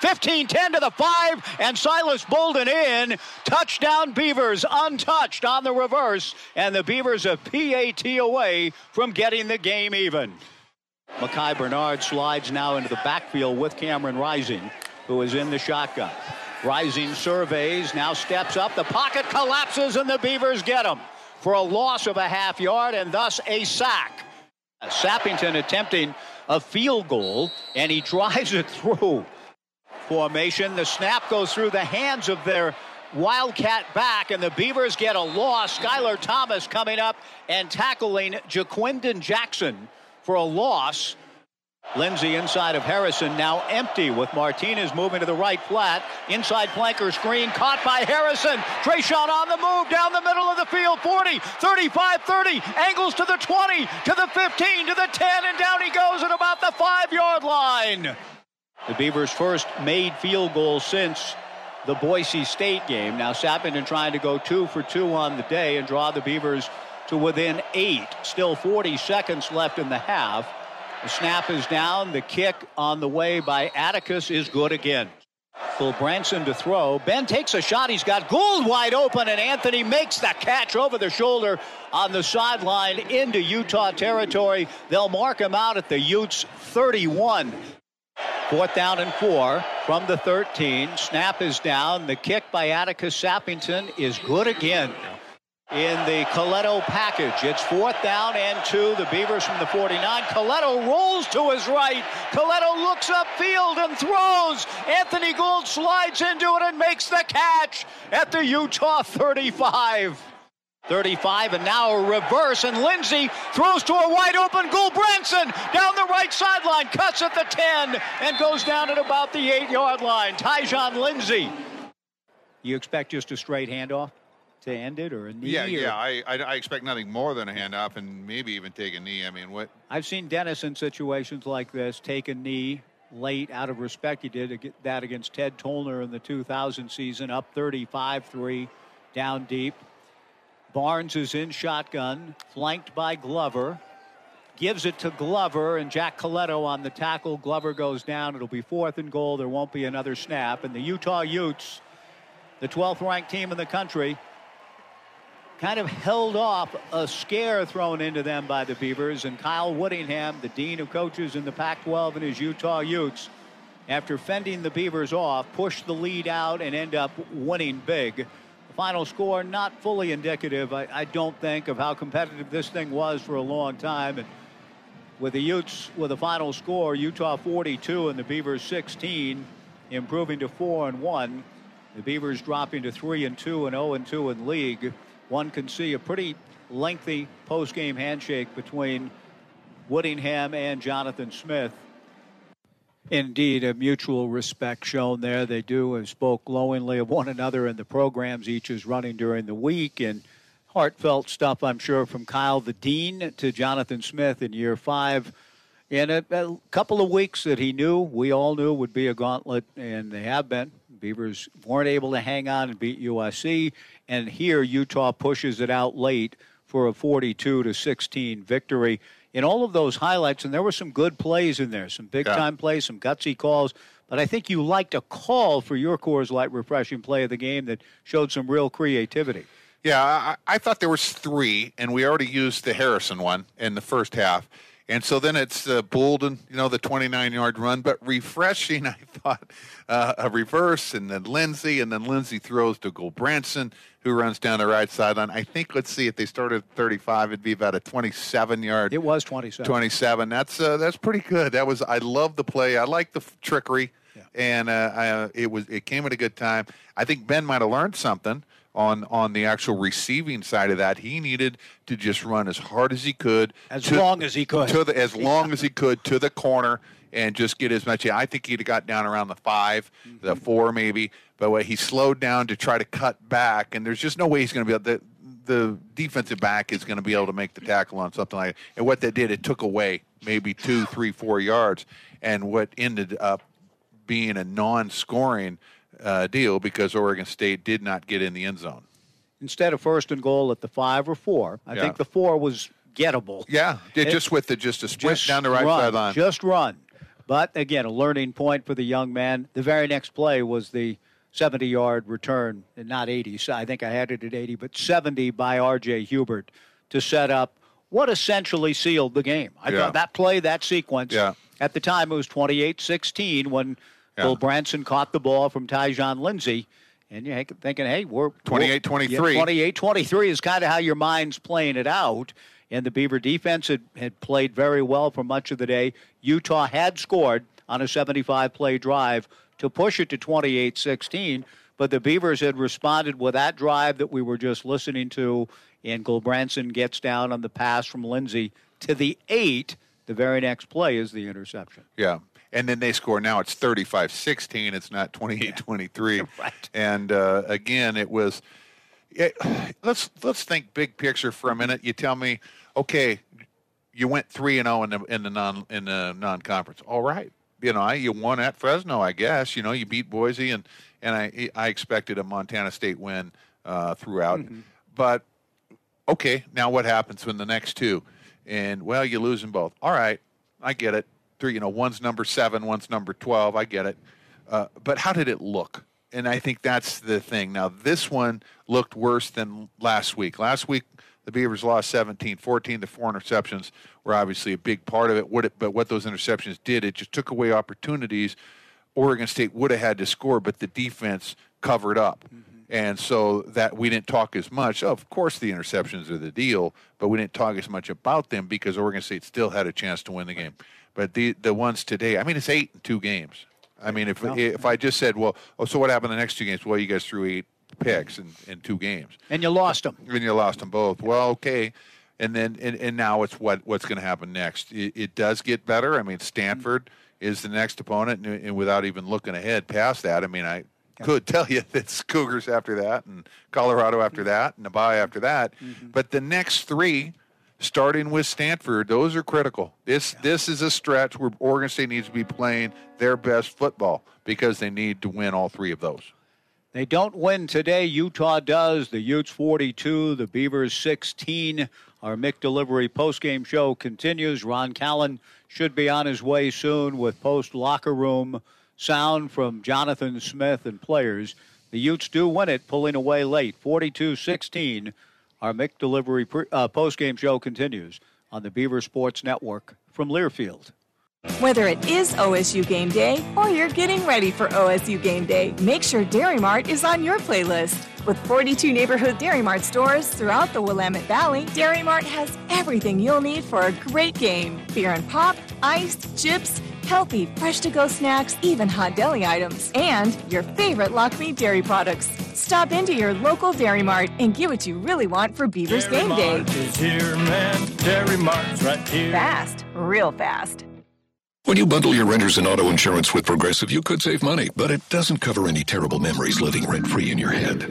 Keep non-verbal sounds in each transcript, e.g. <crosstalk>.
15 10 to the 5, and Silas Bolden in. Touchdown Beavers untouched on the reverse, and the Beavers a PAT away from getting the game even. Micah Bernard slides now into the backfield with Cameron Rising, who is in the shotgun. Rising surveys, now steps up. The pocket collapses, and the Beavers get him for a loss of a half yard and thus a sack. Sappington attempting a field goal, and he <laughs> drives it through formation. The snap goes through the hands of their Wildcat back, and the Beavers get a loss. Skylar Thomas coming up and tackling Ja'Quinden Jackson for a loss. Lindsey inside of Harrison, now empty with Martinez moving to the right flat. Inside flanker screen caught by Harrison. Tre'Shaun on the move down the middle of the field. 40, 35, 30. Angles to the 20, to the 15, to the 10, and down he goes at about the five yard line. The Beavers' first made field goal since the Boise State game. Now Sappington trying to go two for two on the day and draw the Beavers to within eight. Still 40 seconds left in the half. The snap is down. The kick on the way by Atticus is good again. Gulbranson to throw. Ben takes a shot. He's got Gould wide open, and Anthony makes the catch over the shoulder on the sideline into Utah territory. They'll mark him out at the Utes 31. Fourth down and four from the 13. Snap is down. The kick by Atticus Sappington is good again in the Colletto package. It's fourth down and two. The Beavers from the 49. Colletto rolls to his right. Colletto looks upfield and throws. Anthony Gould slides into it and makes the catch at the Utah 35. 35 and now a reverse and Lindsey throws to a wide open Gulbranson down the right sideline cuts at the 10 and goes down at about the 8 yard line Tyjon Lindsey you expect just a straight handoff to end it or a knee? Yeah, or? yeah. I, I, I expect nothing more than a handoff and maybe even take a knee. I mean, what? I've seen Dennis in situations like this take a knee late out of respect. He did that against Ted Tollner in the 2000 season, up 35 3, down deep. Barnes is in shotgun, flanked by Glover. Gives it to Glover and Jack Colletto on the tackle. Glover goes down. It'll be fourth and goal. There won't be another snap. And the Utah Utes, the 12th ranked team in the country, kind of held off a scare thrown into them by the Beavers. And Kyle Whittingham, the dean of coaches in the Pac 12 and his Utah Utes, after fending the Beavers off, pushed the lead out and end up winning big. Final score not fully indicative, I, I don't think, of how competitive this thing was for a long time. And with the Utes with a final score, Utah 42 and the Beavers 16, improving to 4 and 1. The Beavers dropping to 3 and 2 and 0 and 2 in league. One can see a pretty lengthy post-game handshake between Whittingham and Jonathan Smith. Indeed, a mutual respect shown there. They do have spoke glowingly of one another in the programs each is running during the week and heartfelt stuff, I'm sure, from Kyle the Dean to Jonathan Smith in year five. In a, a, couple of weeks that he knew, we all knew would be a gauntlet, and they have been. Beavers weren't able to hang on and beat USC, and here Utah pushes it out late for a 42 to 16 victory. In all of those highlights, and there were some good plays in there, some big time yeah. plays, some gutsy calls. But I think you liked a call for your Coors Light refreshing play of the game that showed some real creativity. Yeah, I, I, thought there was three, and we already used the Harrison one in the first half. And so then it's uh, Bolden, you know, the 29 yard run, but refreshing, <laughs> I thought, uh, a reverse, and then Lindsey, and then Lindsey throws to Gulbranson, who runs down the right sideline. I think, let's see, if they started at 35, it'd be about a 27 yard. It was 27. 27. That's uh, that's pretty good. That was, I love the play. I like the f- trickery, yeah. and uh, I, it was it came at a good time. I think Ben might have learned something on on the actual receiving side of that. He needed to just run as hard as he could, as to, long as he could, to the, as long as he could to the corner and just get as much. I think he'd have got down around the 5 mm-hmm. the four maybe, but what he slowed down to try to cut back, and there's just no way he's going to be able. The, the defensive back is going to be able to make the tackle on something like that. And what that did, it took away maybe two, three, four yards, and what ended up being a non-scoring uh, deal because Oregon State did not get in the end zone. Instead of first and goal at the five or four, I yeah. think the four was gettable. Yeah, just with the just a sprint just down the right run, sideline. Just run. But again, a learning point for the young man. The very next play was the 70 yard return, and not 80. So I think I had it at 80, but 70 by R.J. Hubert to set up what essentially sealed the game. I Yeah. thought that play, that sequence, Yeah. at the time it was 28 16 when Yeah. Gulbranson caught the ball from Tyjon Lindsey. And you're thinking, hey, we're 28-23. 28 23 is kind of how your mind's playing it out. And the Beaver defense had, had played very well for much of the day. Utah had scored on a 75 play drive to push it to 28 16. But the Beavers had responded with that drive that we were just listening to. And Gulbranson gets down on the pass from Lindsey to the eight. The very next play is the interception. Yeah. And then they score. Now it's 35 16. It's not 28 23. <laughs> Right. And uh, again, it was. It, let's let's think big picture for a minute. You tell me, okay, you went three and zero in the in the non in the non conference. All right, you know, I, you won at Fresno, I guess. You know, you beat Boise, and and I I expected a Montana State win uh, throughout, but okay, now what happens when the next two? And well, you lose them both. All right, I get it. Three, you know, one's number seven, one's number twelve. I get it. Uh, but how did it look? And I think that's the thing. Now, this one looked worse than last week. Last week, the Beavers lost 17, 14 to four interceptions were obviously a big part of it. What it but what those interceptions did, it just took away opportunities. Oregon State would have had to score, but the defense covered up. And so that we didn't talk as much. Of course, the interceptions are the deal, but we didn't talk as much about them because Oregon State still had a chance to win the game. But the the ones today, I mean, it's eight in two games. I mean, if if I just said, well, oh, so what happened the next two games? Well, you guys threw eight picks in, in two games, And you lost them. and you lost them both. Well, okay. And then and, and now it's what what's going to happen next. It, it does get better. I mean, Stanford is the next opponent, and, and without even looking ahead past that, I mean, I could <laughs> tell you it's Cougars after that, and Colorado after that, and Nabai after that. Mm-hmm. But the next three, starting with Stanford, those are critical. This this is a stretch where Oregon State needs to be playing their best football because they need to win all three of those. They don't win today. Utah does. The Utes 42, the Beavers 16. Our McDelivery postgame show continues. Ron Callan should be on his way soon with post locker room sound from Jonathan Smith and players. The Utes do win it, pulling away late, 42 16. Our McDelivery pre- uh, postgame show continues on the Beaver Sports Network from Learfield. Whether it is OSU game day or you're getting ready for OSU game day, make sure Dari Mart is on your playlist. With 42 neighborhood Dari Mart stores throughout the Willamette Valley, Dari Mart has everything you'll need for a great game. Beer and pop, iced, chips, healthy, fresh to go snacks, even hot deli items, and your favorite Lochmead dairy products. Stop into your local Dari Mart and get what you really want for Beavers Dairy game day. Mart is here, man. Dari Mart's right here. Fast, real fast. When you bundle your renters and auto insurance with Progressive, you could save money, but it doesn't cover any terrible memories living rent free in your head.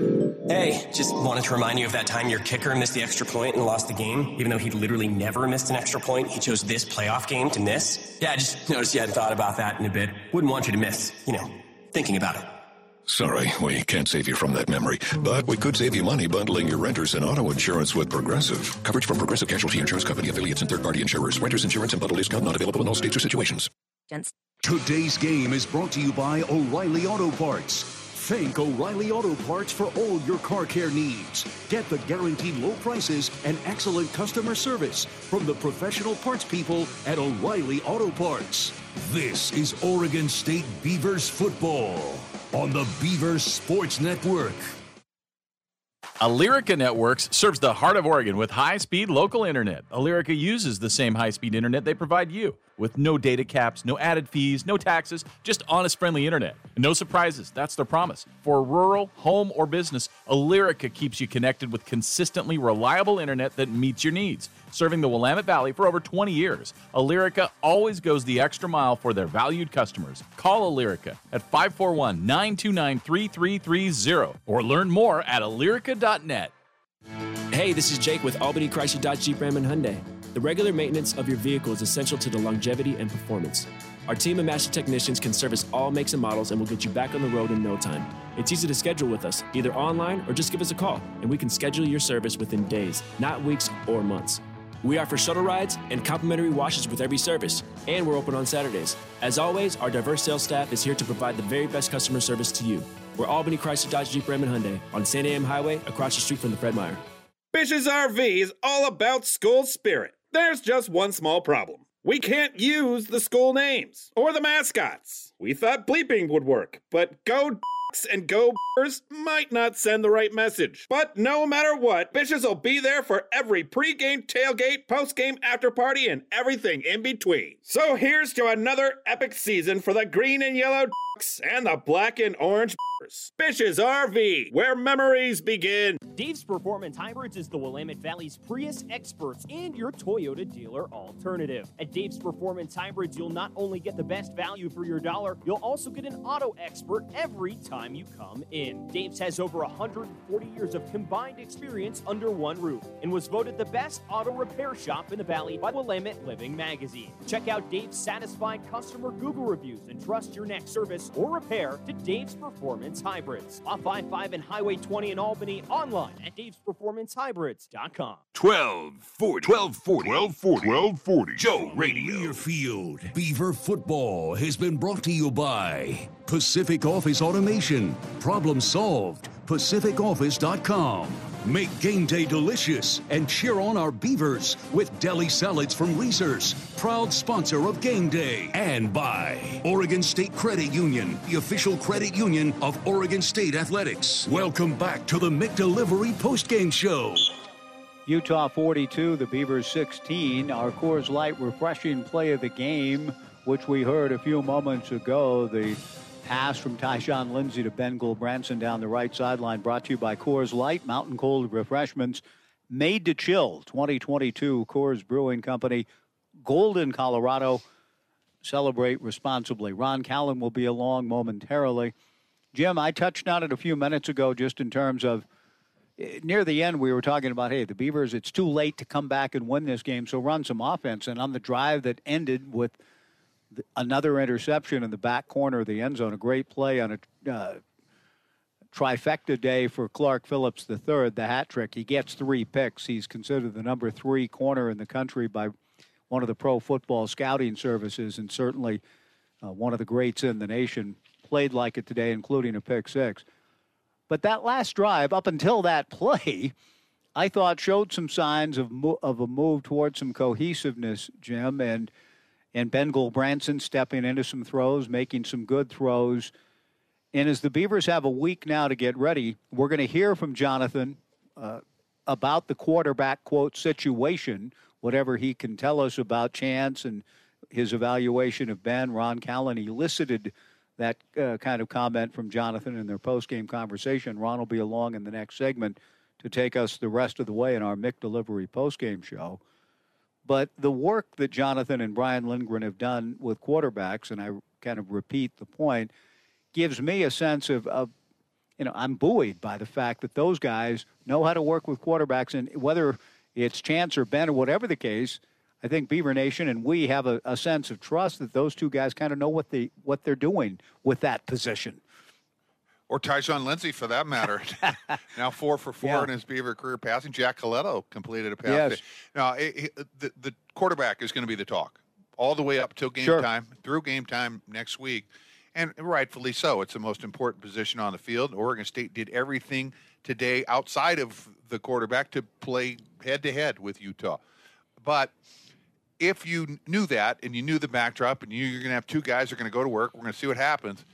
Hey, just wanted to remind you of that time your kicker missed the extra point and lost the game, even though he literally never missed an extra point. He chose this playoff game to miss. Yeah, I just noticed you hadn't thought about that in a bit. Wouldn't want you to miss, you know, thinking about it. Sorry, we can't save you from that memory, but we could save you money bundling your renters and auto insurance with Progressive. Coverage from Progressive Casualty Insurance Company affiliates and third-party insurers. Renters insurance and bundle discount not available in all states or situations. Today's game is brought to you by O'Reilly Auto Parts. Thank O'Reilly Auto Parts for all your car care needs. Get the guaranteed low prices and excellent customer service from the professional parts people at O'Reilly Auto Parts. This is Oregon State Beavers football on the Beaver Sports Network. Alyrica Networks serves the heart of Oregon with high speed local internet. Alyrica uses the same high speed internet they provide you with no data caps, no added fees, no taxes, just honest, friendly internet. And no surprises, that's their promise. For rural, home, or business, Alyrica keeps you connected with consistently reliable internet that meets your needs. Serving the Willamette Valley for over 20 years, Alyrica always goes the extra mile for their valued customers. Call Alyrica at 541 929 3330 or learn more at alyrica.net. Hey, this is Jake with Albany Chrysler Dodge Jeep Ram and Hyundai. The regular maintenance of your vehicle is essential to the longevity and performance. Our team of master technicians can service all makes and models and will get you back on the road in no time. It's easy to schedule with us, either online or just give us a call, and we can schedule your service within days, not weeks or months. We offer shuttle rides and complimentary washes with every service, and we're open on Saturdays. As always, our diverse sales staff is here to provide the very best customer service to you. We're Albany Chrysler Dodge Jeep Ram and Hyundai on Santiam Highway across the street from the Fred Meyer. Bish's RV is all about school spirit. There's just one small problem. We can't use the school names or the mascots. We thought bleeping would work, but go and go might not send the right message. But no matter what, Bish's will be there for every pregame, tailgate, postgame, after party, and everything in between. So here's to another epic season for the green and yellow and the black and orange <laughs> Bish's RV, where memories begin. Dave's Performance Hybrids is the Willamette Valley's Prius experts and your Toyota dealer alternative. At Dave's Performance Hybrids, you'll not only get the best value for your dollar, you'll also get an auto expert every time you come in. Dave's has over 140 years of combined experience under one roof and was voted the best auto repair shop in the Valley by Willamette Living magazine. Check out Dave's satisfied customer Google reviews and trust your next service or repair to Dave's Performance Performance Hybrids. Off I 5 and Highway 20 in Albany, online at davesperformancehybrids.com. 1240. 1240. 1240. 1240. Joe Radio. Learfield. Beaver football has been brought to you by Pacific Office Automation. Problem solved. PacificOffice.com. Make game day delicious and cheer on our Beavers with deli salads from Reser's, proud sponsor of game day. And by Oregon State Credit Union, the official credit union of Oregon State Athletics. Welcome back to the McDelivery postgame show. Utah 42, the Beavers 16. Our Coors Light refreshing play of the game, which we heard a few moments ago. The pass from Tyshawn Lindsey to Ben Gulbranson down the right sideline, brought to you by Coors Light, Mountain Cold Refreshments, made to chill 2022 Coors Brewing Company, Golden, Colorado. Celebrate responsibly. Ron Callan will be along momentarily. Jim, I touched on it a few minutes ago just in terms of eh, near the end, we were talking about, hey, the Beavers, it's too late to come back and win this game, so run some offense. And on the drive that ended with – another interception in the back corner of the end zone. A great play on a uh, trifecta day for Clark Phillips III, the hat trick. He gets three picks. He's considered the number three corner in the country by one of the pro football scouting services, and certainly uh, one of the greats in the nation. Played like it today, including a pick six. But that last drive, up until that <laughs> play, I thought showed some signs of mo- of a move towards some cohesiveness, Jim, and and Ben Gulbranson stepping into some throws, making some good throws. And as the Beavers have a week now to get ready, we're going to hear from Jonathan uh, about the quarterback quote situation, whatever he can tell us about Chance and his evaluation of Ben. Ron Callan elicited that uh, kind of comment from Jonathan in their post-game conversation. Ron will be along in the next segment to take us the rest of the way in our McDelivery post-game show. But the work that Jonathan and Brian Lindgren have done with quarterbacks, and I kind of repeat the point, gives me a sense of, of you know, I'm buoyed by the fact that those guys know how to work with quarterbacks, and whether it's Chance or Ben or whatever the case, I think Beaver Nation and we have a, a sense of trust that those two guys kind of know what they what they're doing with that position or Tyshawn Lindsey for that matter. <laughs> now four for four yeah. in his Beaver career passing. Jack Colletto completed a pass. Yes. Now it, it, the the quarterback is going to be the talk all the way up till game sure. time, through game time next week, and rightfully so. It's the most important position on the field. Oregon State did everything today outside of the quarterback to play head to head with Utah, but. If you knew that and you knew the backdrop and you knew you're going to have two guys that are going to go to work, we're going to see what happens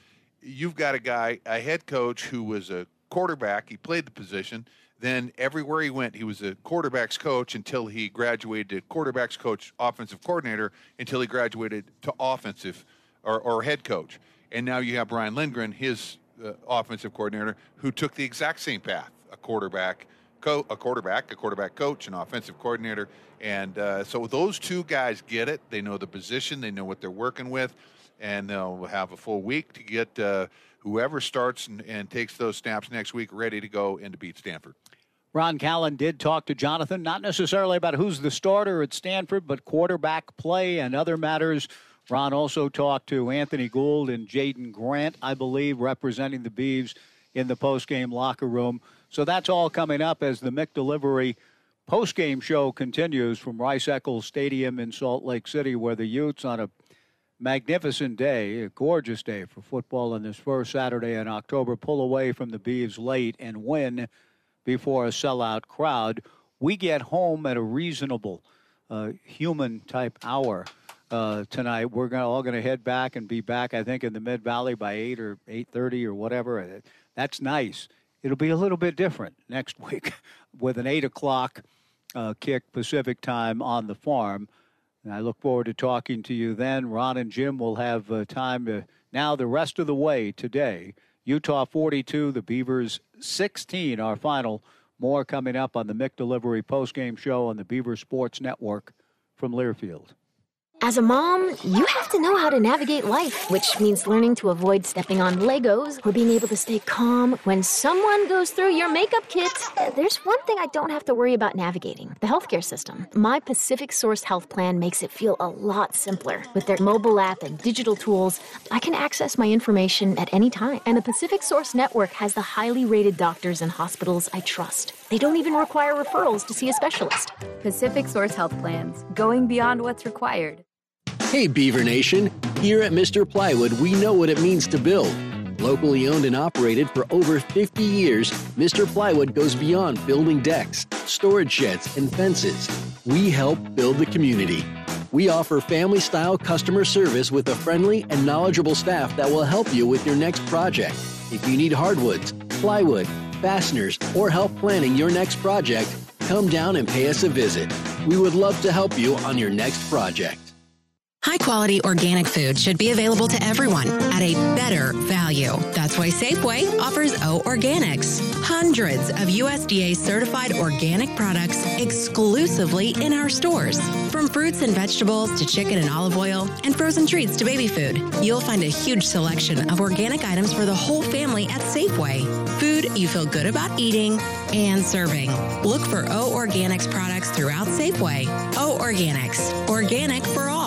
you've got a guy, a head coach who was a quarterback. He played the position. Then everywhere he went, he was a quarterbacks coach until he graduated to quarterbacks coach, offensive coordinator until he graduated to offensive or, or head coach. And now you have Brian Lindgren, his uh, offensive coordinator, who took the exact same path: a quarterback, co- a quarterback, a quarterback coach, an offensive coordinator. And uh, so those two guys get it. They know the position. They know what they're working with and they'll have a full week to get uh, whoever starts and, and takes those snaps next week ready to go and to beat Stanford. Ron Callan did talk to Jonathan, not necessarily about who's the starter at Stanford, but quarterback play and other matters. Ron also talked to Anthony Gould and Jaden Grant, I believe, representing the Beavs in the post-game locker room. So that's all coming up as the McDelivery post-game show continues from Rice Eccles Stadium in Salt Lake City, where the Utes on a magnificent day, a gorgeous day for football on this first Saturday in October, pull away from the Beavs late and win before a sellout crowd. We get home at a reasonable uh, human type hour uh, tonight. We're gonna, all going to head back and be back, I think, in the Mid Valley by eight or eight thirty or whatever. That's nice. It'll be a little bit different next <laughs> week with an eight o'clock uh, kick Pacific time on the farm. And I look forward to talking to you then. Ron and Jim will have uh, time to now the rest of the way today. Utah 42, the Beavers 16, our final. More coming up on the McDelivery postgame show on the Beaver Sports Network from Learfield. As a mom, you have to know how to navigate life, which means learning to avoid stepping on Legos or being able to stay calm when someone goes through your makeup kit. There's one thing I don't have to worry about navigating the healthcare system. My Pacific Source Health Plan makes it feel a lot simpler. With their mobile app and digital tools, I can access my information at any time. And the Pacific Source Network has the highly rated doctors and hospitals I trust. They don't even require referrals to see a specialist. Pacific Source Health Plans, going beyond what's required. Hey, Beaver Nation. Here at Mr. Plywood, we know what it means to build. Locally owned and operated for over 50 years, Mr. Plywood goes beyond building decks, storage sheds, and fences. We help build the community. We offer family style customer service with a friendly and knowledgeable staff that will help you with your next project. If you need hardwoods, plywood, fasteners, or help planning your next project, come down and pay us a visit. We would love to help you on your next project. High quality organic food should be available to everyone at a better value. That's why Safeway offers O Organics. Hundreds of USDA certified organic products exclusively in our stores. From fruits and vegetables to chicken and olive oil and frozen treats to baby food, you'll find a huge selection of organic items for the whole family at Safeway. Food you feel good about eating and serving. Look for O Organics products throughout Safeway. O Organics, organic for all.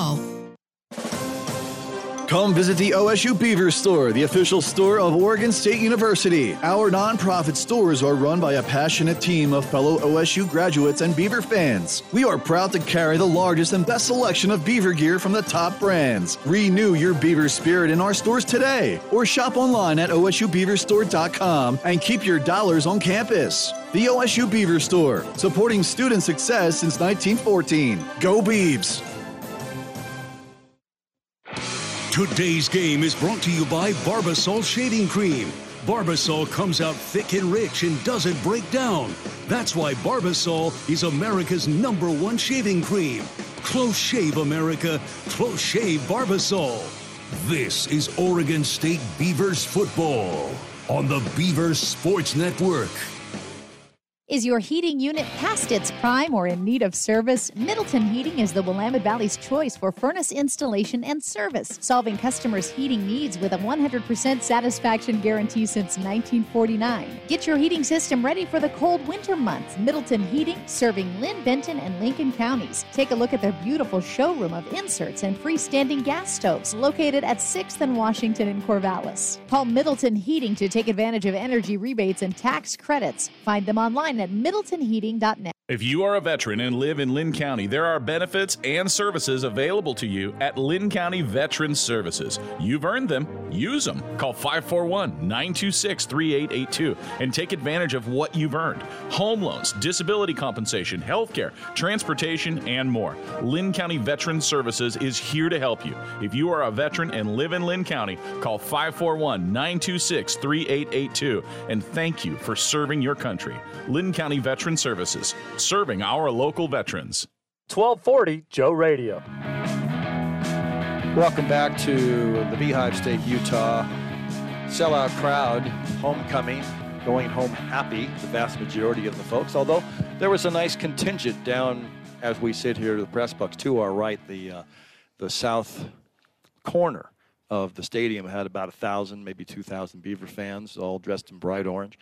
Come visit the OSU Beaver Store, the official store of Oregon State University. Our nonprofit stores are run by a passionate team of fellow OSU graduates and Beaver fans. We are proud to carry the largest and best selection of Beaver gear from the top brands. Renew your Beaver spirit in our stores today or shop online at osubeaverstore.com and keep your dollars on campus. The OSU Beaver Store, supporting student success since 1914. Go Beavs! Today's game is brought to you by Barbasol Shaving Cream. Barbasol comes out thick and rich and doesn't break down. That's why Barbasol is America's number one shaving cream. Close shave America, close shave Barbasol. This is Oregon State Beavers football on the Beavers Sports Network. Is your heating unit past its prime or in need of service? Middleton Heating is the Willamette Valley's choice for furnace installation and service, solving customers' heating needs with a 100% satisfaction guarantee since 1949. Get your heating system ready for the cold winter months. Middleton Heating, serving Linn, Benton, and Lincoln counties. Take a look at their beautiful showroom of inserts and freestanding gas stoves located at 6th and Washington in Corvallis. Call Middleton Heating to take advantage of energy rebates and tax credits. Find them online at middletonheating.net. If you are a veteran and live in Linn County, there are benefits and services available to you at Linn County Veterans Services. You've earned them, use them. Call 541 926 3882 and take advantage of what you've earned home loans, disability compensation, health care, transportation, and more. Linn County Veterans Services is here to help you. If you are a veteran and live in Linn County, call 541 926 3882 and thank you for serving your country. Linn County Veteran Services serving our local veterans. 1240 Joe Radio. Welcome back to the Beehive State, Utah. Sellout crowd, homecoming, going home happy, the vast majority of the folks. Although there was a nice contingent down as we sit here, to the press box to our right, the uh, the south corner of the stadium had about a thousand, maybe two thousand Beaver fans, all dressed in bright orange,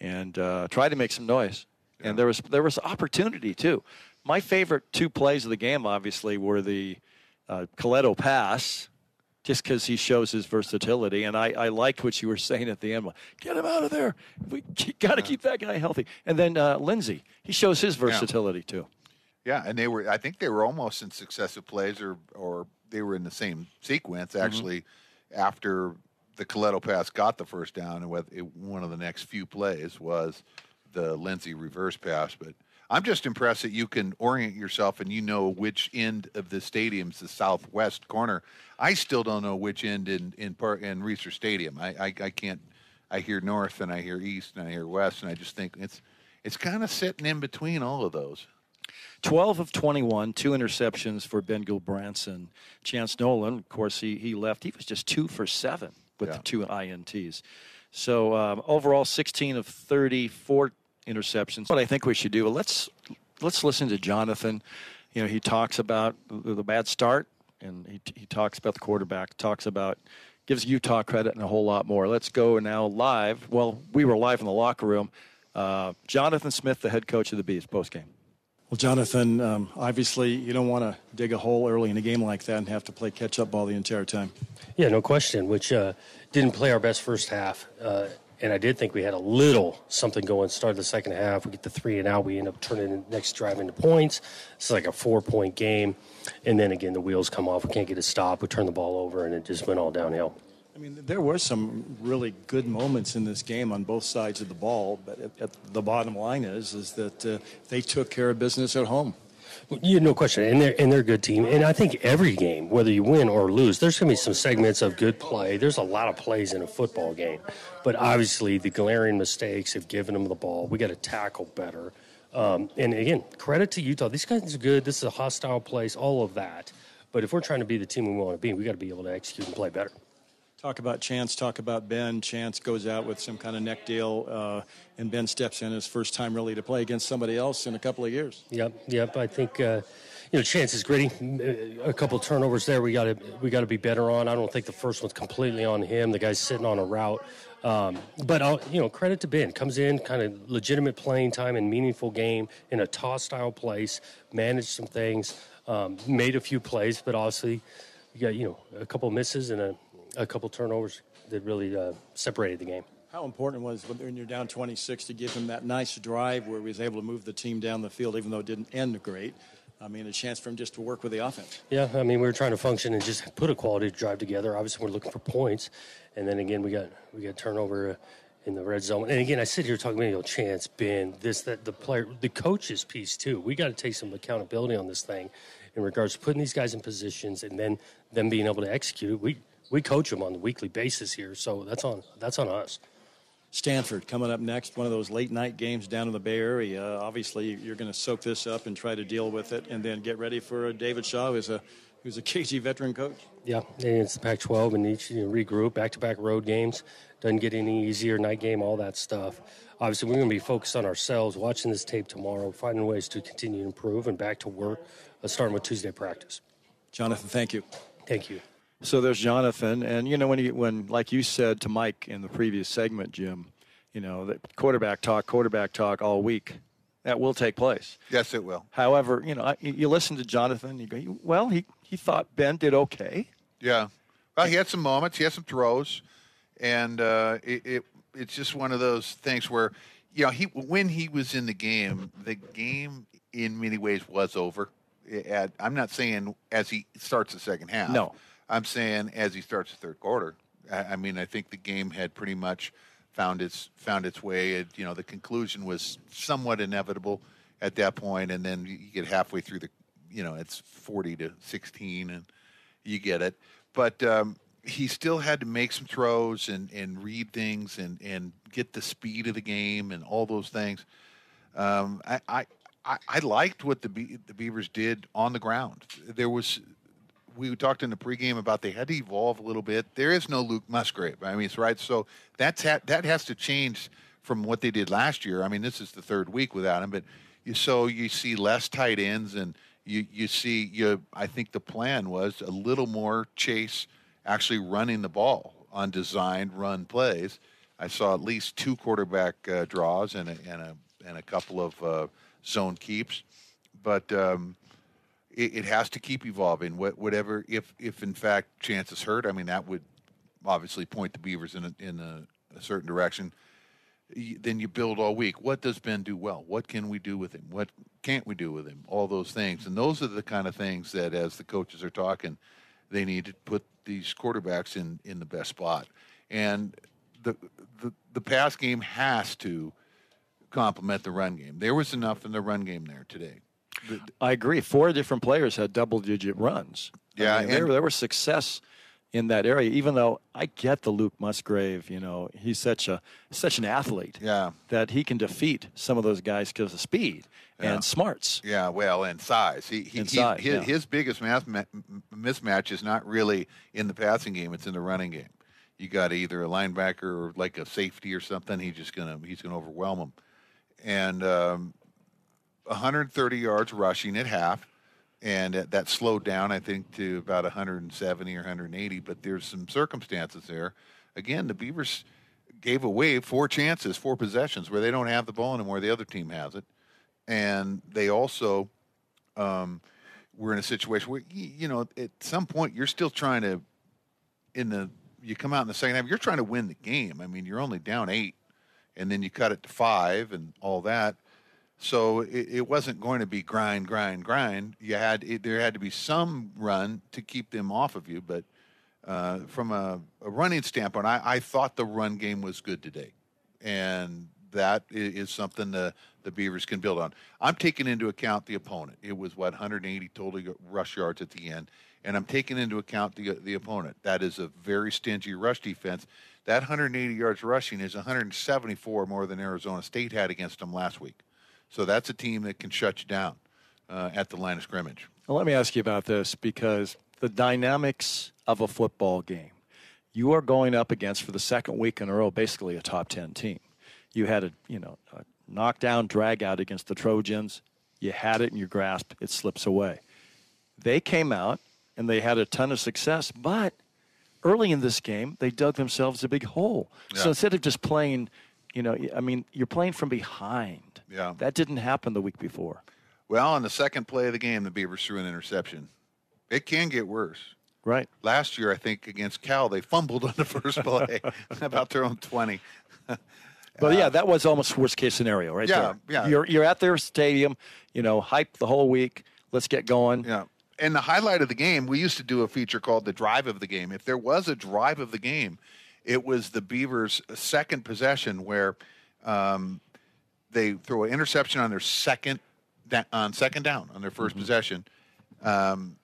and uh, tried to make some noise. And there was there was opportunity too. My favorite two plays of the game, obviously, were the uh, Colletto pass just because he shows his versatility. And I, I liked what you were saying at the end. Get him out of there. We <laughs> got to keep that guy healthy. And then uh, Lindsey, he shows his versatility too. Yeah, and they were. I think they were almost in successive plays, or or they were in the same sequence Mm-hmm. actually. After the Colletto pass got the first down, and with it, one of the next few plays was the Lindsey reverse pass. But I'm just impressed that you can orient yourself and you know which end of the stadium's the southwest corner. I still don't know which end in in part in Reser Stadium. I, I I can't. I hear north and I hear east and I hear west, and I just think it's it's kind of sitting in between all of those. 12 of 21, two interceptions for Ben Gulbranson. Chance Nolan, of course, he, he left. He was just two for seven with the two INTs. So um, overall, 16 of 34 interceptions. What I think we should do, let's let's listen to Jonathan. You know, he talks about the, the bad start, and he, he talks about the quarterback, talks about gives Utah credit and a whole lot more. Let's go now live. Well, we were live in the locker room. Uh, Jonathan Smith, the head coach of the Bees, post game. Well, Jonathan, um, obviously you don't want to dig a hole early in a game like that and have to play catch up ball the entire time. Yeah, no question. Which uh, didn't play our best first half, uh, and I did think we had a little something going. Start the second half, we get the three and out. We end up turning the next drive into points. It's like a four point game, and then again the wheels come off. We can't get a stop. We turn the ball over, and it just went all downhill. I mean, there were some really good moments in this game on both sides of the ball, but at, at the bottom line is is that uh, they took care of business at home. Yeah, no question, and they're and they're a good team. And I think every game, whether you win or lose, there's going to be some segments of good play. There's a lot of plays in a football game, but obviously the glaring mistakes have given them the ball. We got to tackle better. Um, and again, credit to Utah. These guys are good. This is a hostile place. All of that. But if we're trying to be the team we want to be, we got to be able to execute and play better. Talk about Chance, talk about Ben. Chance goes out with some kind of neck deal, uh, and Ben steps in his first time really to play against somebody else in a couple of years. Yep, yep. I think uh, you know Chance is gritty. A couple turnovers there. We got to we got to be better on. I don't think the first one's completely on him. The guy's sitting on a route. Um, but I'll, you know, credit to Ben. Comes in, kind of legitimate playing time and meaningful game in a toss style place. Managed some things. Um, made a few plays, but obviously, you got you know a couple misses and a, a couple turnovers that really uh, separated the game. How important was when you're down 26 to give him that nice drive where he was able to move the team down the field, even though it didn't end great? I mean, a chance for him just to work with the offense. Yeah, I mean, we were trying to function and just put a quality drive together. Obviously, we're looking for points, and then again, we got we got turnover uh, in the red zone. And again, I sit here talking about you chance, Ben, this, that, the player, the coaches piece too. We got to take some accountability on this thing in regards to putting these guys in positions and then them being able to execute. We we coach them on a weekly basis here, so that's on that's on us. Stanford coming up next, one of those late night games down in the Bay Area. Obviously, you're going to soak this up and try to deal with it, and then get ready for David Shaw, who's a who's a <laughs> KG veteran coach. Yeah, and it's the Pac-12, and each you know, regroup, back-to-back road games. Doesn't get any easier. Night game, all that stuff. Obviously, we're going to be focused on ourselves, watching this tape tomorrow, finding ways to continue to improve, and back to work, uh, starting with Tuesday practice. Jonathan, thank you. Thank you. So there's Jonathan, and you know when you when like you said to Mike in the previous segment, Jim, you know that quarterback talk, quarterback talk all week, that will take place. Yes, it will. However, you know I, you you listen to Jonathan, you go, well, he he thought Ben did okay. Yeah. Well, he had some moments. He had some throws, and uh, it, it it's just one of those things where, you know, he when he was in the game, the game in many ways was over. At, I'm not saying as he starts the second half. No. I'm saying as he starts the third quarter. I, I mean, I think the game had pretty much found its found its way. It, you know, the conclusion was somewhat inevitable at that point, and then you get halfway through the, you know, it's 40 to 16, and you get it. But um, he still had to make some throws and, and read things and, and get the speed of the game and all those things. Um, I, I, I, liked what the Be- the Beavers did on the ground. There was we talked in the pregame about they had to evolve a little bit. There is no Luke Musgrave. I mean, it's right. So that's ha- that has to change from what they did last year. I mean, this is the third week without him, but you, so you see less tight ends and you you see you. I think the plan was a little more chase, actually running the ball on designed run plays. I saw at least two quarterback uh, draws and a, and a and a couple of uh, zone keeps, but. Um, it, it has to keep evolving. What, whatever, if if in fact Chance is hurt, I mean that would obviously point the Beavers in a, in a, a certain direction. Then you build all week. What does Ben do well? What can we do with him? What can't we do with him? All those things, and those are the kind of things that, as the coaches are talking, they need to put these quarterbacks in in the best spot. And the the, the pass game has to complement the run game. There was enough in the run game there today. I agree. Four different players had double digit runs. I Yeah, mean, there, and- there was success in that area. Even though I get the Luke Musgrave, you know, he's such a such an athlete. Yeah, that he can defeat some of those guys because of speed Yeah. and smarts. Yeah, well, and size. He, he, And he- size, his, yeah. his biggest mass, ma- mismatch is not really in the passing game; it's in the running game. You got either a linebacker or like a safety or something. He's just gonna he's gonna overwhelm them. And um, 130 yards rushing at half, and that, slowed down, I think, to about 170 or 180. But there's some circumstances there. Again, the Beavers gave away four chances, four possessions where they don't have the ball anymore. The other team has it, and they also um, were in a situation where you know at some point you're still trying to in the you come out in the second half you're trying to win the game. I mean you're only down eight, and then you cut it to five and all that. So it, it wasn't going to be grind, grind, grind. You had it, there had to be some run to keep them off of you, but uh, from a, a running standpoint, I, I thought the run game was good today, and that is something the the Beavers can build on. I'm taking into account the opponent. It was what 180 total rush yards at the end, and I'm taking into account the the opponent. That is a very stingy rush defense. That 180 yards rushing is 174 more than Arizona State had against them last week. So that's a team that can shut you down uh, at the line of scrimmage. Well, let me ask you about this because the dynamics of a football game. You are going up against for the second week in a row, basically a top ten team. You had a you know a knockdown drag out against the Trojans. You had it in your grasp. It slips away. They came out and they had a ton of success, but early in this game they dug themselves a big hole. So instead of just playing, you know, I mean, you're playing from behind. Yeah. That didn't happen the week before. Well, on the second play of the game, the Beavers threw an interception. It can get worse. Right. Last year, I think against Cal, they fumbled <laughs> on the first play, <laughs> about their own twenty. <laughs> But yeah, uh, that was almost worst case scenario, right Yeah, there. yeah. You're you're at their stadium, you know, hype the whole week. Let's get going. Yeah. And the highlight of the game, we used to do a feature called the drive of the game. If there was a drive of the game, it was the Beavers' second possession where um, they throw an interception on their second da- on second down on their 1st possession. Um,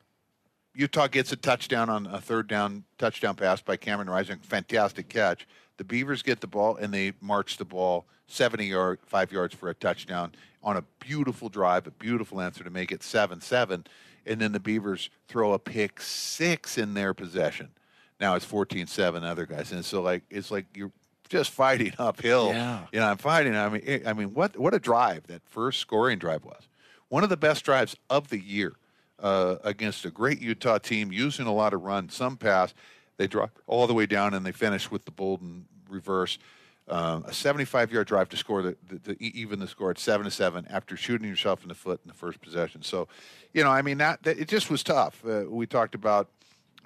Utah gets a touchdown on a third down touchdown pass by Cameron Rising, fantastic catch. The Beavers get the ball and they march the ball 70 yard, five yards for a touchdown on a beautiful drive, a beautiful answer to make it 7 7. And then the Beavers throw a pick six in their possession. Now it's 14 7 other guys. And so, like, it's like you're just fighting <laughs> uphill. Yeah. You know, I'm fighting. I mean, I mean, what, what a drive that first scoring drive was. One of the best drives of the year uh, against a great Utah team using a lot of run, some pass. They drop all the way down and they finish with the Bolden reverse. Um, a 75 yard drive to score the, the, the even the score at seven to seven after shooting yourself in the foot in the first possession. So, you know, I mean that, that it just was tough. Uh, we talked about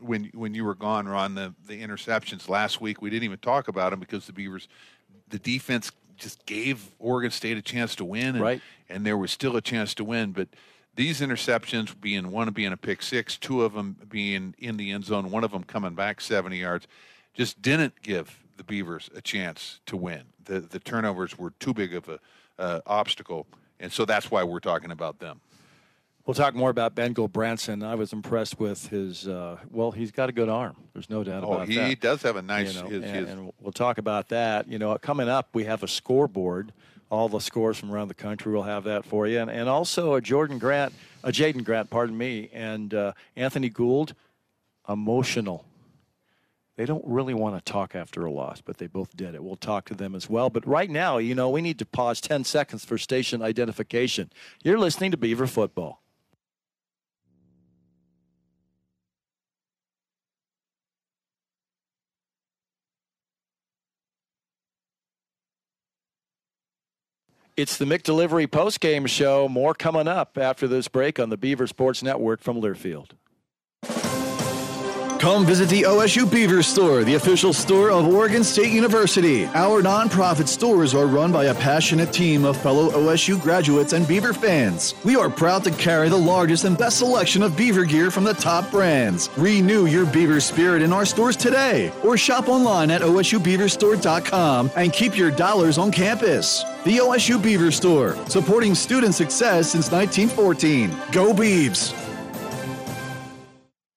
when when you were gone, Ron, the the interceptions last week. We didn't even talk about them because the Beavers, the defense just gave Oregon State a chance to win, and, Right. and there was still a chance to win, but. These interceptions, being one being a pick six, two of them being in the end zone, one of them coming back 70 yards, just didn't give the Beavers a chance to win. The the turnovers were too big of a uh, obstacle, and so that's why we're talking about them. We'll talk more about Ben Branson. I was impressed with his. Uh, well, he's got a good arm. There's no doubt Oh, about he that. He does have a nice- You know, his- and, his- and we'll talk about that. You know, coming up, we have a scoreboard. All the scores from around the country. We'll have that for you, and, and also a Jordan Grant, a Jaden Grant, pardon me, and uh, Anthony Gould, emotional. They don't really want to talk after a loss, but they both did it. We'll talk to them as well. But right now, you know, we need to pause 10 seconds for station identification. You're listening to Beaver Football. It's the Mick McDelivery postgame show. More coming up after this break on the Beaver Sports Network from Learfield. Come visit the OSU Beaver Store, the official store of Oregon State University. Our nonprofit stores are run by a passionate team of fellow OSU graduates and Beaver fans. We are proud to carry the largest and best selection of Beaver gear from the top brands. Renew your Beaver spirit in our stores today or shop online at osubeaverstore.com and keep your dollars on campus. The OSU Beaver Store, supporting student success since 1914. Go Beavs!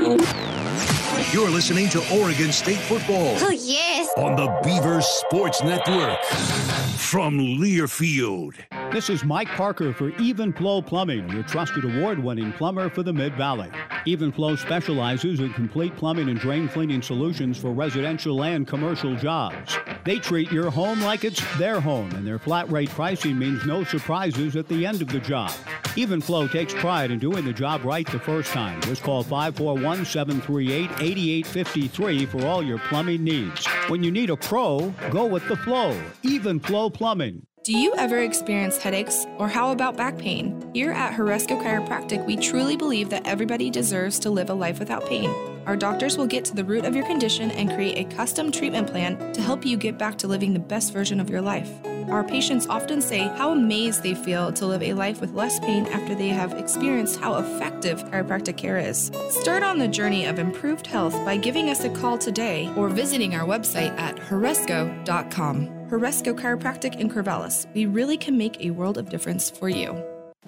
You're listening to Oregon State football. Oh, yes. On the Beaver Sports Network. From Learfield. This is Mike Parker for Even Flow Plumbing, your trusted award winning plumber for the Mid Valley. Even Flow specializes in complete plumbing and drain cleaning solutions for residential and commercial jobs. They treat your home like it's their home, and their flat rate pricing means no surprises at the end of the job. Even Flow takes pride in doing the job right the first time. Just call 541 738 8853 for all your plumbing needs. When you need a pro, go with the flow. Even Flow Plumbing. Do you ever experience headaches? Or how about back pain? Here at Horesco Chiropractic, we truly believe that everybody deserves to live a life without pain. Our doctors will get to the root of your condition and create a custom treatment plan to help you get back to living the best version of your life. Our patients often say how amazed they feel to live a life with less pain after they have experienced how effective chiropractic care is. Start on the journey of improved health by giving us a call today or visiting our website at horesco.com. Horesco Chiropractic in Corvallis. We really can make a world of difference for you.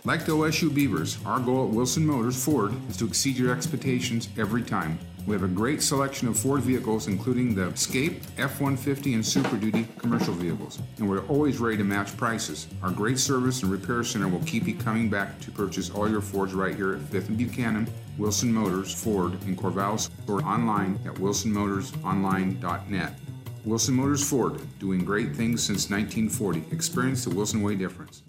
Like the OSU Beavers, our goal at Wilson Motors Ford is to exceed your expectations every time. We have a great selection of Ford vehicles, including the Escape, F 150, and Super Duty commercial vehicles, and we're always ready to match prices. Our great service and repair center will keep you coming back to purchase all your Fords right here at 5th and Buchanan, Wilson Motors Ford in Corvallis, or online at wilsonmotorsonline.net. Wilson Motors Ford, doing great things since 1940. Experience the Wilson Way difference.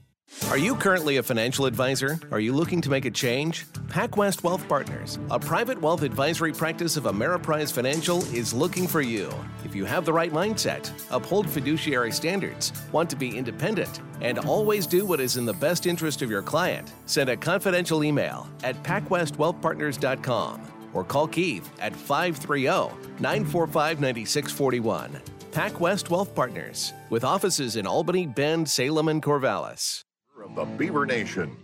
Are you currently a financial advisor? Are you looking to make a change? PacWest Wealth Partners, a private wealth advisory practice of Ameriprise Financial, is looking for you. If you have the right mindset, uphold fiduciary standards, want to be independent, and always do what is in the best interest of your client, send a confidential email at pacwestwealthpartners.com or call Keith at 530 945 9641. PacWest Wealth Partners, with offices in Albany, Bend, Salem, and Corvallis. Of the Beaver Nation.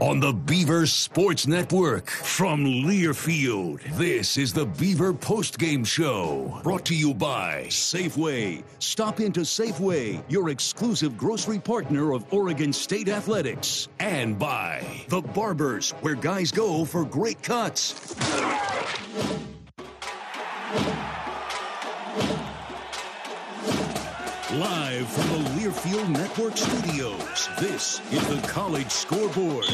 On the Beaver Sports Network from Learfield, this is the Beaver Postgame Show. Brought to you by Safeway. Stop into Safeway, your exclusive grocery partner of Oregon State Athletics. And by The Barbers, where guys go for great cuts. Live from the Learfield Network studios, this is the College Scoreboard.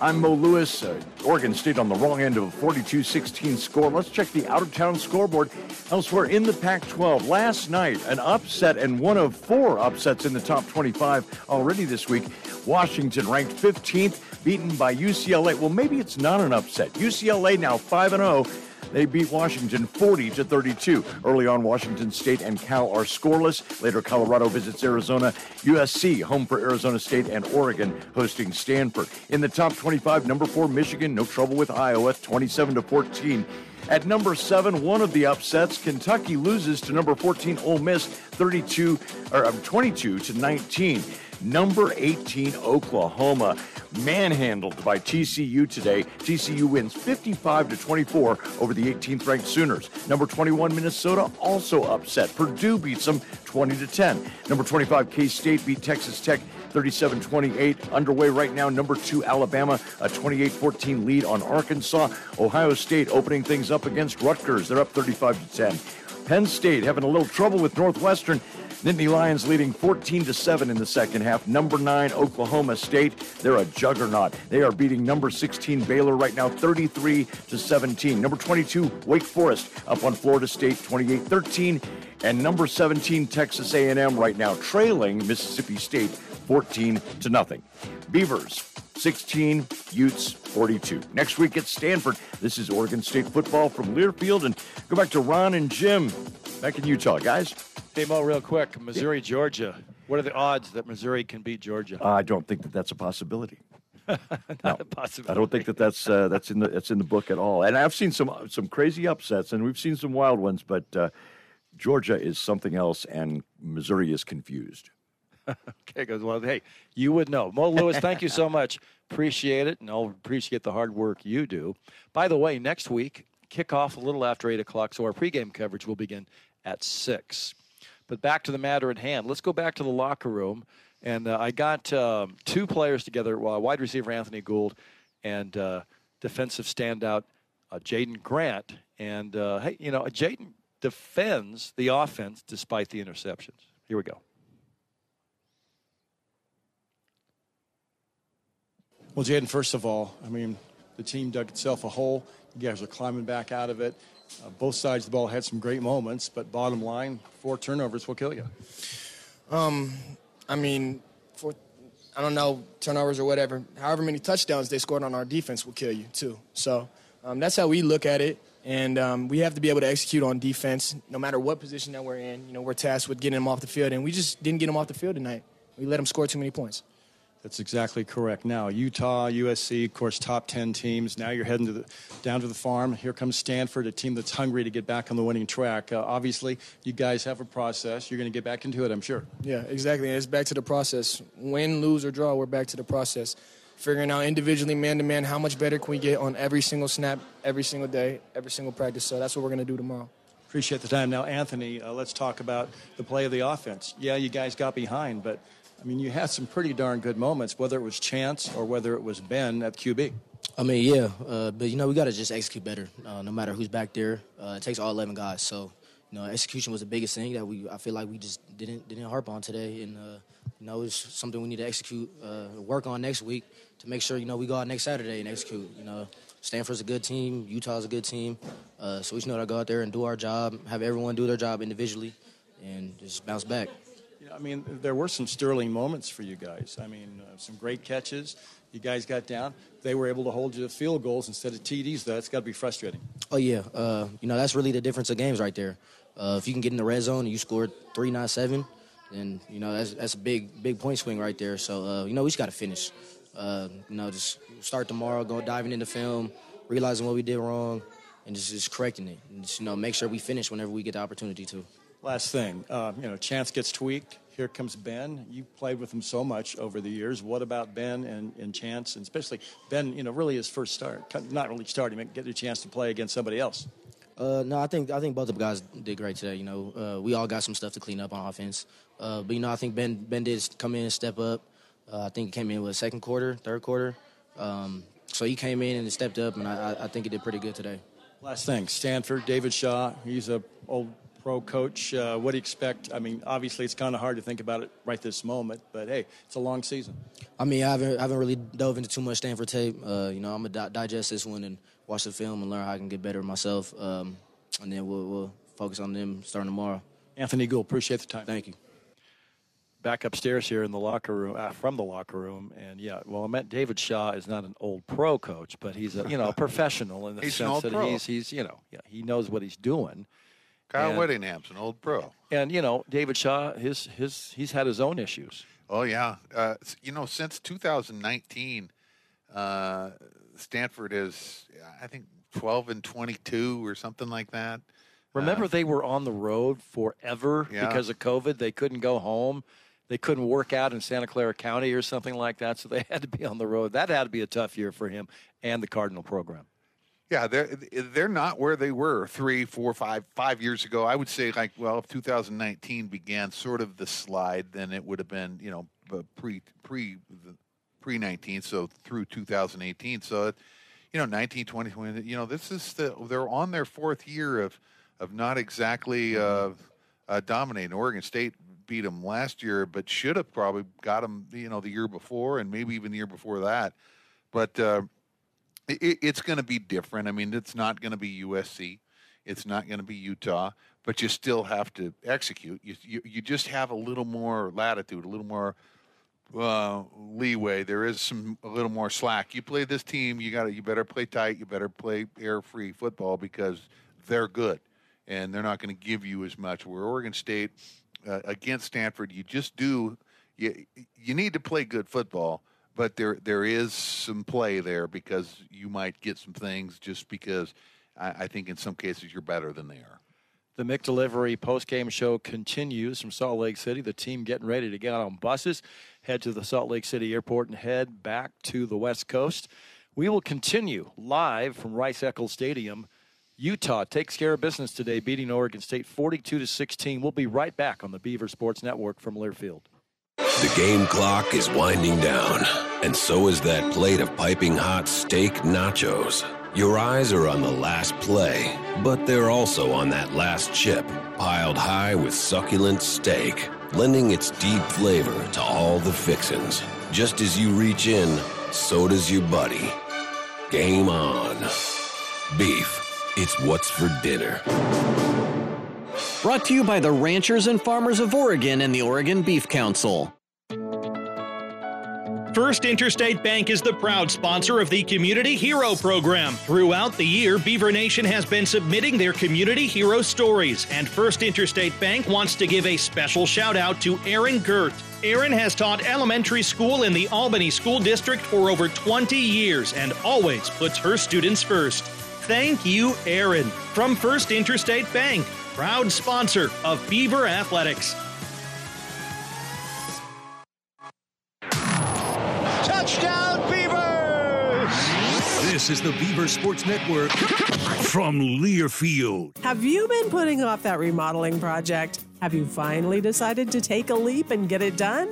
I'm Mo Lewis. Uh, Oregon State on the wrong end of a 42 16 score. Let's check the out of town scoreboard elsewhere in the Pac 12. Last night, an upset and one of four upsets in the top 25 already this week. Washington ranked 15th, beaten by UCLA. Well, maybe it's not an upset. UCLA now 5 0. They beat Washington 40 to 32. Early on, Washington State and Cal are scoreless. Later, Colorado visits Arizona. USC home for Arizona State and Oregon hosting Stanford. In the top 25, number four Michigan, no trouble with Iowa, 27 to 14. At number seven, one of the upsets, Kentucky loses to number 14 Ole Miss, 32 or um, 22 to 19. Number 18 Oklahoma manhandled by TCU today. TCU wins 55 to 24 over the 18th ranked Sooners. Number 21 Minnesota also upset. Purdue beats them 20 to 10. Number 25 K-State beat Texas Tech 37 28. Underway right now, number two, Alabama, a 28 14 lead on Arkansas. Ohio State opening things up against Rutgers. They're up 35 to 10. Penn State having a little trouble with Northwestern. Nittany Lions leading 14 to 7 in the second half. Number 9 Oklahoma State, they're a juggernaut. They are beating number 16 Baylor right now 33 to 17. Number 22 Wake Forest up on Florida State 28-13 and number 17 Texas A&M right now trailing Mississippi State 14 to nothing. Beavers 16, Utes 42. Next week at Stanford, this is Oregon State football from Learfield. And go back to Ron and Jim back in Utah, guys. Hey, Mo, real quick Missouri, Georgia. What are the odds that Missouri can beat Georgia? I don't think that that's a possibility. <laughs> Not a possibility. I don't think that that's uh, that's in the that's in the book at all. And I've seen some some crazy upsets, and we've seen some wild ones, but uh, Georgia is something else, and Missouri is confused. <laughs> okay, goes well. Hey, you would know. Mo Lewis, thank you so <laughs> much. Appreciate it, and I'll appreciate the hard work you do. By the way, next week, kick off a little after 8 o'clock, so our pregame coverage will begin at 6. But back to the matter at hand. Let's go back to the locker room. And uh, I got um, two players together uh, wide receiver Anthony Gould and uh, defensive standout uh, Jaydon Grant. And, uh, hey, you know, Jaydon defends the offense despite the interceptions. Here we go. Well, Jaydon, first of all, I mean, the team dug itself a hole. You guys are climbing back out of it. Uh, both sides of the ball had some great moments, but bottom line, four turnovers will kill you. Um, I mean, for I don't know turnovers or whatever. However many touchdowns they scored on our defense will kill you too. So um, that's how we look at it, and um, we have to be able to execute on defense no matter what position that we're in. You know, we're tasked with getting them off the field, and we just didn't get them off the field tonight. We let them score too many points. That's exactly correct. Now, Utah, USC, of course, top 10 teams. Now you're heading to the, down to the farm. Here comes Stanford, a team that's hungry to get back on the winning track. Uh, obviously, you guys have a process. You're going to get back into it, I'm sure. Yeah, exactly. And it's back to the process. Win, lose, or draw, we're back to the process. Figuring out individually, man to man, how much better can we get on every single snap, every single day, every single practice. So that's what we're going to do tomorrow. Appreciate the time. Now, Anthony, uh, let's talk about the play of the offense. Yeah, you guys got behind, but I mean, you had some pretty darn good moments, whether it was Chance or whether it was Ben at QB. I mean, yeah, uh, but you know, we got to just execute better. Uh, no matter who's back there, uh, it takes all eleven guys. So, you know, execution was the biggest thing that we. I feel like we just didn't didn't harp on today, and uh, you know, it's something we need to execute, uh, work on next week to make sure you know we go out next Saturday and execute. You know, Stanford's a good team, Utah's a good team, uh, so we just know to go out there and do our job, have everyone do their job individually, and just bounce back. I mean, there were some sterling moments for you guys. I mean, uh, some great catches. You guys got down. They were able to hold you to field goals instead of TDs. That's got to be frustrating. Oh yeah, uh, you know that's really the difference of games right there. Uh, if you can get in the red zone and you scored three, not seven, then you know that's that's a big big point swing right there. So uh, you know we just got to finish. Uh, you know, just start tomorrow, go diving into film, realizing what we did wrong, and just, just correcting it. And just, you know, make sure we finish whenever we get the opportunity to. Last thing, uh, you know, Chance gets tweaked. Here comes Ben. You played with him so much over the years. What about Ben and, and Chance, and especially Ben? You know, really his first start, not really starting, but get a chance to play against somebody else. Uh, no, I think I think both of the guys did great today. You know, uh, we all got some stuff to clean up on offense. Uh, but you know, I think Ben Ben did come in and step up. Uh, I think he came in with second quarter, third quarter. Um, so he came in and stepped up, and I, I think he did pretty good today. Last thing, Stanford, David Shaw. He's a old pro coach. Uh, what do you expect? I mean, obviously, it's kind of hard to think about it right this moment, but hey, it's a long season. I mean, I haven't, I haven't really dove into too much Stanford tape. Uh, you know, I'm gonna di- digest this one and watch the film and learn how I can get better myself, um, and then we'll, we'll focus on them starting tomorrow. Anthony Gould, appreciate the time. Thank you. Back upstairs here in the locker room, uh, from the locker room, and yeah, well, I meant David Shaw is not an old pro coach, but he's a you know a professional in the He's sense that pro. he's he's you know yeah, he knows what he's doing. Kyle And- Whittingham's an old pro. And you know, David Shaw, his his he's had his own issues. Oh yeah, uh, you know since 2019, uh, Stanford is I think 12 and 22 or something like that. Remember, they were on the road forever Yeah. because of COVID. They couldn't go home. They couldn't work out in Santa Clara County or something like that, so they <laughs> had to be on the road. That had to be a tough year for him and the Cardinal program. Yeah, they're they're not where they were three, four, five, five years ago. I would say like well, if 2019 began sort of the slide, then it would have been you know pre pre pre 19, so through 2018. So you know 19, 20, 20, you know this is the they're on their fourth year of of not exactly uh, uh, dominating. Oregon State beat them last year, but should have probably got them, you know, the year before and maybe even the year before that. But uh, it, it's going to be different. I mean, it's not going to be USC. It's not going to be Utah, but you still have to execute. You, you, you just have a little more latitude, a little more uh, leeway. There is some a little more slack. You play this team, you got to you better play tight. You better play air free football because they're good, and they're not going to give you as much. Where Oregon State uh, against Stanford, you just do. You you need to play good football, but there there is some play there because you might get some things just because I, I think in some cases you're better than they are. The McDelivery post-game show continues from Salt Lake City. The team getting ready to get on buses, head to the Salt Lake City airport, and head back to the West Coast. We will continue live from Rice Eccles Stadium. Utah takes care of business today, beating Oregon State 42 to 16. We'll be right back on the Beaver Sports Network from Learfield. The game clock is winding down, and so is that plate of piping hot steak nachos. Your eyes are on the last play, but they're also on that last chip, piled high with succulent steak, lending its deep flavor to all the fixins. Just as you reach in, so does your buddy. Game on. Beef, it's what's for dinner. Brought to you by the ranchers and farmers of Oregon and the Oregon Beef Council. First Interstate Bank is the proud sponsor of the Community Hero Program. Throughout the year, Beaver Nation has been submitting their community hero stories, and First Interstate Bank wants to give a special shout out to Aaron Gert. Aaron has taught elementary school in the Albany School District for over 20 years and always puts her students first. Thank you, Aaron. From First Interstate Bank, proud sponsor of Beaver Athletics. Touchdown, Beavers! This is the Beaver Sports Network from Learfield. Have you been putting off that remodeling project? Have you finally decided to take a leap and get it done?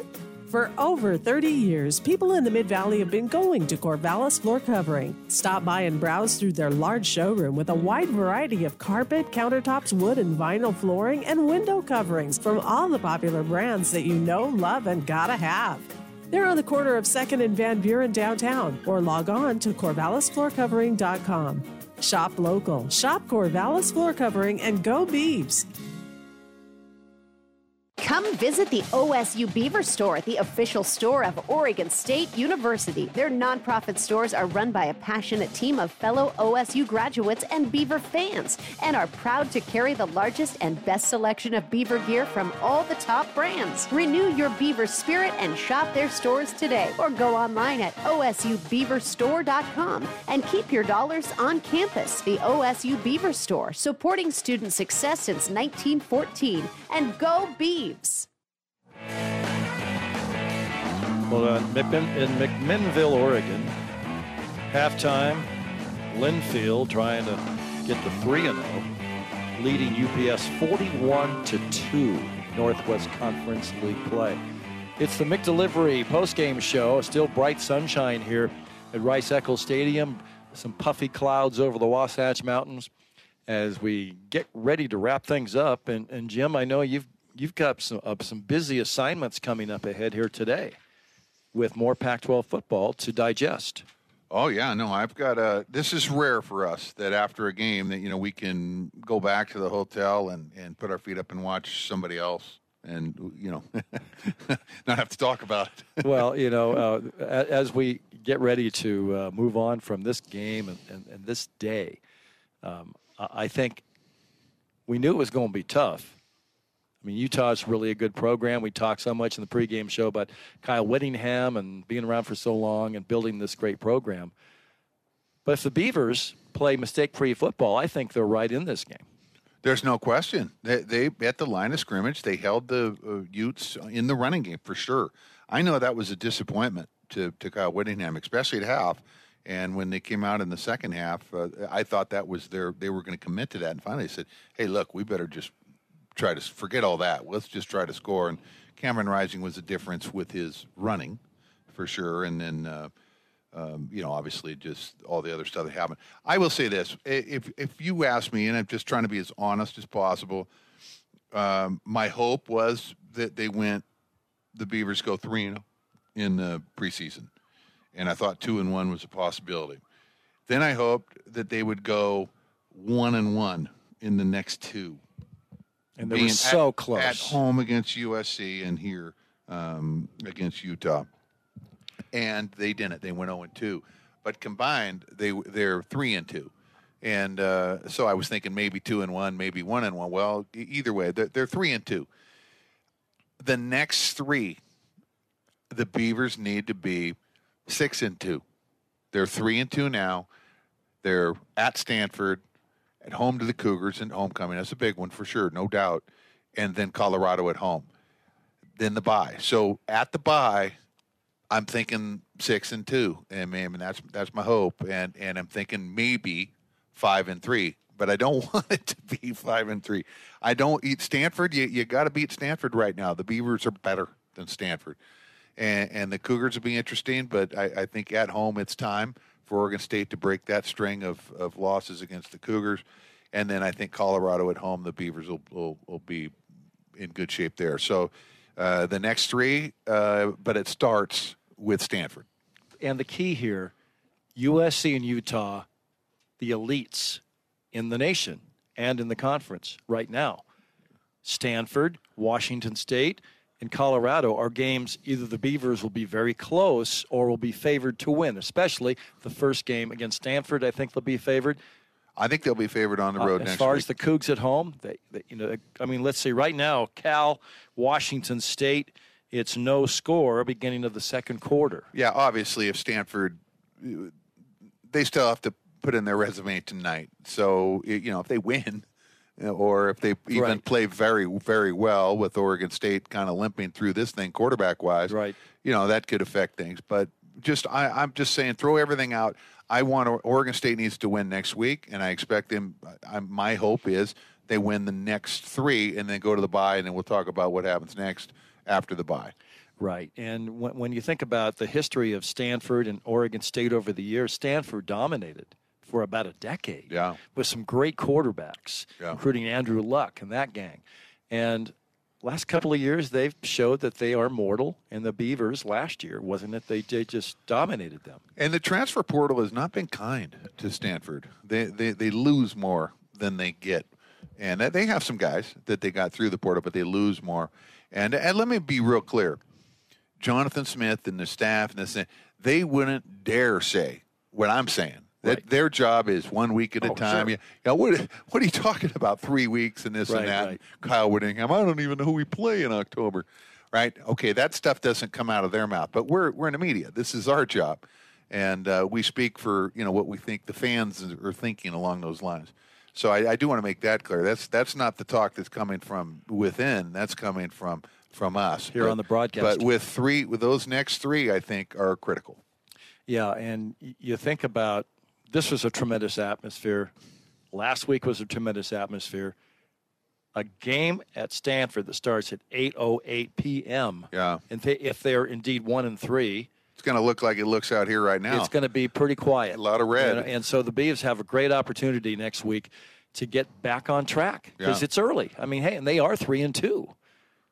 For over 30 years, people in the Mid Valley have been going to Corvallis Floor Covering. Stop by and browse through their large showroom with a wide variety of carpet, countertops, wood, and vinyl flooring and window coverings from all the popular brands that you know, love, and gotta have. They're on the corner of 2nd and Van Buren downtown, or log on to CorvallisFloorCovering.com. Shop local, shop Corvallis Floor Covering, and go Beavs. Come visit the OSU Beaver Store, the official store of Oregon State University. Their nonprofit stores are run by a passionate team of fellow OSU graduates and Beaver fans and are proud to carry the largest and best selection of Beaver gear from all the top brands. Renew your Beaver spirit and shop their stores today or go online at osubeaverstore.com and keep your dollars on campus. The OSU Beaver Store, supporting student success since 1914. And go Beavs! Well, in McMinnville, Oregon, halftime, Linfield trying to get the 3 0, leading UPS 41 to 2, Northwest Conference League play. It's the McDelivery postgame show. Still bright sunshine here at Rice Eccles Stadium. Some puffy clouds over the Wasatch Mountains as we get ready to wrap things up. And, and Jim, I know you've you've got some uh, some busy assignments coming up ahead here today with more Pac-12 football to digest. Oh yeah, no, I've got a. This is rare for us that after a game that you know we can go back to the hotel and and put our feet up and watch somebody else and you know <laughs> not have to talk about it. <laughs> well, you know, uh, as we get ready to uh, move on from this game and, and, and this day, um, I I think we knew it was going to be tough. I mean, Utah's really a good program. We talked so much in the pregame show about Kyle Whittingham and being around for so long and building this great program. But if the Beavers play mistake-free football, I think they're right in this game. There's no question. They, they at the line of scrimmage, they held the uh, Utes in the running game for sure. I know that was a disappointment to, to Kyle Whittingham, especially at half. And when they came out in the second half, uh, I thought that was their they were going to commit to that. And finally, they said, "Hey, look, we better just try to forget all that. Let's just try to score." And Cameron Rising was the difference with his running, for sure. And then uh, um, you know, obviously just all the other stuff that happened. I will say this: if if you ask me, and I'm just trying to be as honest as possible, um, my hope was that they went, the Beavers go three and in the preseason, and I thought two and one was a possibility. Then I hoped that they would go one and one in the next two, And they were so at, close. at home against USC and here um, against Utah, and they didn't. They went zero and two, but combined they they're three and two, and uh, so I was thinking maybe two and one, maybe one and one. Well, either way, they're, they're three and two. The next three, the Beavers need to be six and two. They're three and two now. They're at Stanford, at home to the Cougars and homecoming. That's a big one for sure, no doubt. And then Colorado at home. Then the bye. So at the bye, I'm thinking six and two, and man, that's that's my hope. And and I'm thinking maybe five and three, but I don't <laughs> want it to be five and three. I don't eat Stanford. You you got to beat Stanford right now. The Beavers are better than Stanford, and and the Cougars will be interesting. But I, I think at home it's time for Oregon State to break that string of of losses against the Cougars, and then I think Colorado at home, the Beavers will will, will be in good shape there. So. Uh, the next three, uh, but it starts with Stanford. And the key here USC and Utah, the elites in the nation and in the conference right now. Stanford, Washington State, and Colorado are games either the Beavers will be very close or will be favored to win, especially the first game against Stanford. I think they'll be favored. I think they'll be favored on the road Uh, as far week. as the Cougs at home, they, they, you know, I mean, let's see. Right now, Cal, Washington State, it's no score beginning of the second quarter. Yeah, obviously, if Stanford, they still have to put in their resume tonight. So you know, if they win, uh, or if they even Right. play very, very well with Oregon State kind of limping through this thing quarterback wise, right? You know, that could affect things. But just, I, I'm just saying, throw everything out. I want Oregon State needs to win next week, and I expect them. I, my hope is they win the next three, and then go to the bye, and then we'll talk about what happens next after the bye. Right. And when, when you think about the history of Stanford and Oregon State over the years, Stanford dominated for about a decade Yeah. with some great quarterbacks, Yeah. including Andrew Luck and that gang. And last couple of years, they've showed that they are mortal. And the Beavers last year, wasn't it? They, they just dominated them. And the transfer portal has not been kind to Stanford. They they, they lose more than they get, and they have some guys that they got through the portal, but they lose more. And and let me be real clear, Jonathan Smith and the staff and this they wouldn't dare say what I'm saying. That their job is one week at a Oh, time. sure. You know, what <laughs> what are you talking about? Three weeks and this Right, and that. right. Kyle Whittingham. I don't even know who we play in October. Right? Okay, that stuff doesn't come out of their mouth. But we're we're in the media. This is our job, and uh, we speak for you know what we think the fans are thinking along those lines. So I, I do want to make that clear. That's that's not the talk that's coming from within. That's coming from from us Here on the broadcast. But with three, with those next three, I think are critical. Yeah, and you think about this was a tremendous atmosphere. Last week was a tremendous atmosphere. A game at Stanford that starts at 8:08 p.m. Yeah, and they, if they're indeed one and three, it's going to look like it looks out here right now. it's going to be pretty quiet. A lot of red. and, and so the Beavs have a great opportunity next week to get back on track because Yeah. it's early. I mean, hey, and they are three and two.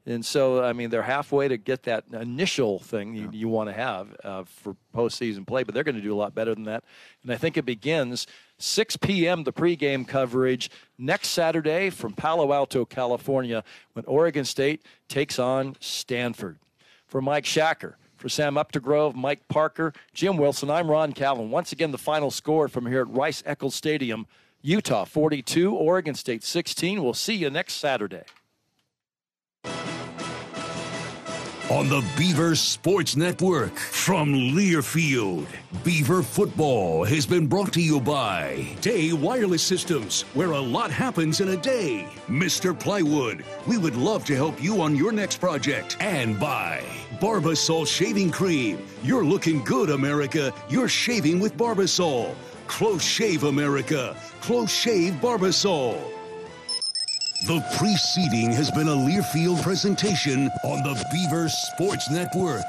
And so, I mean, they're halfway to get that initial thing you, you want to have uh, for postseason play, but they're going to do a lot better than that. And I think it begins 6 p.m. the pregame coverage next Saturday from Palo Alto, California, when Oregon State takes on Stanford. For Mike Shacker, for Sam Updegrove, Mike Parker, Jim Wilson, I'm Ron Calvin. Once again, the final score from here at Rice Eccles Stadium, Utah 42, Oregon State 16. We'll see you next Saturday. On the Beaver Sports Network from Learfield, Beaver Football has been brought to you by Day Wireless Systems, where a lot happens in a day. Mr. Plywood, we would love to help you on your next project. And by Barbasol Shaving Cream. You're looking good, America. You're shaving with Barbasol. Close Shave America. Close Shave Barbasol. The preceding has been a Learfield presentation on the Beaver Sports Network.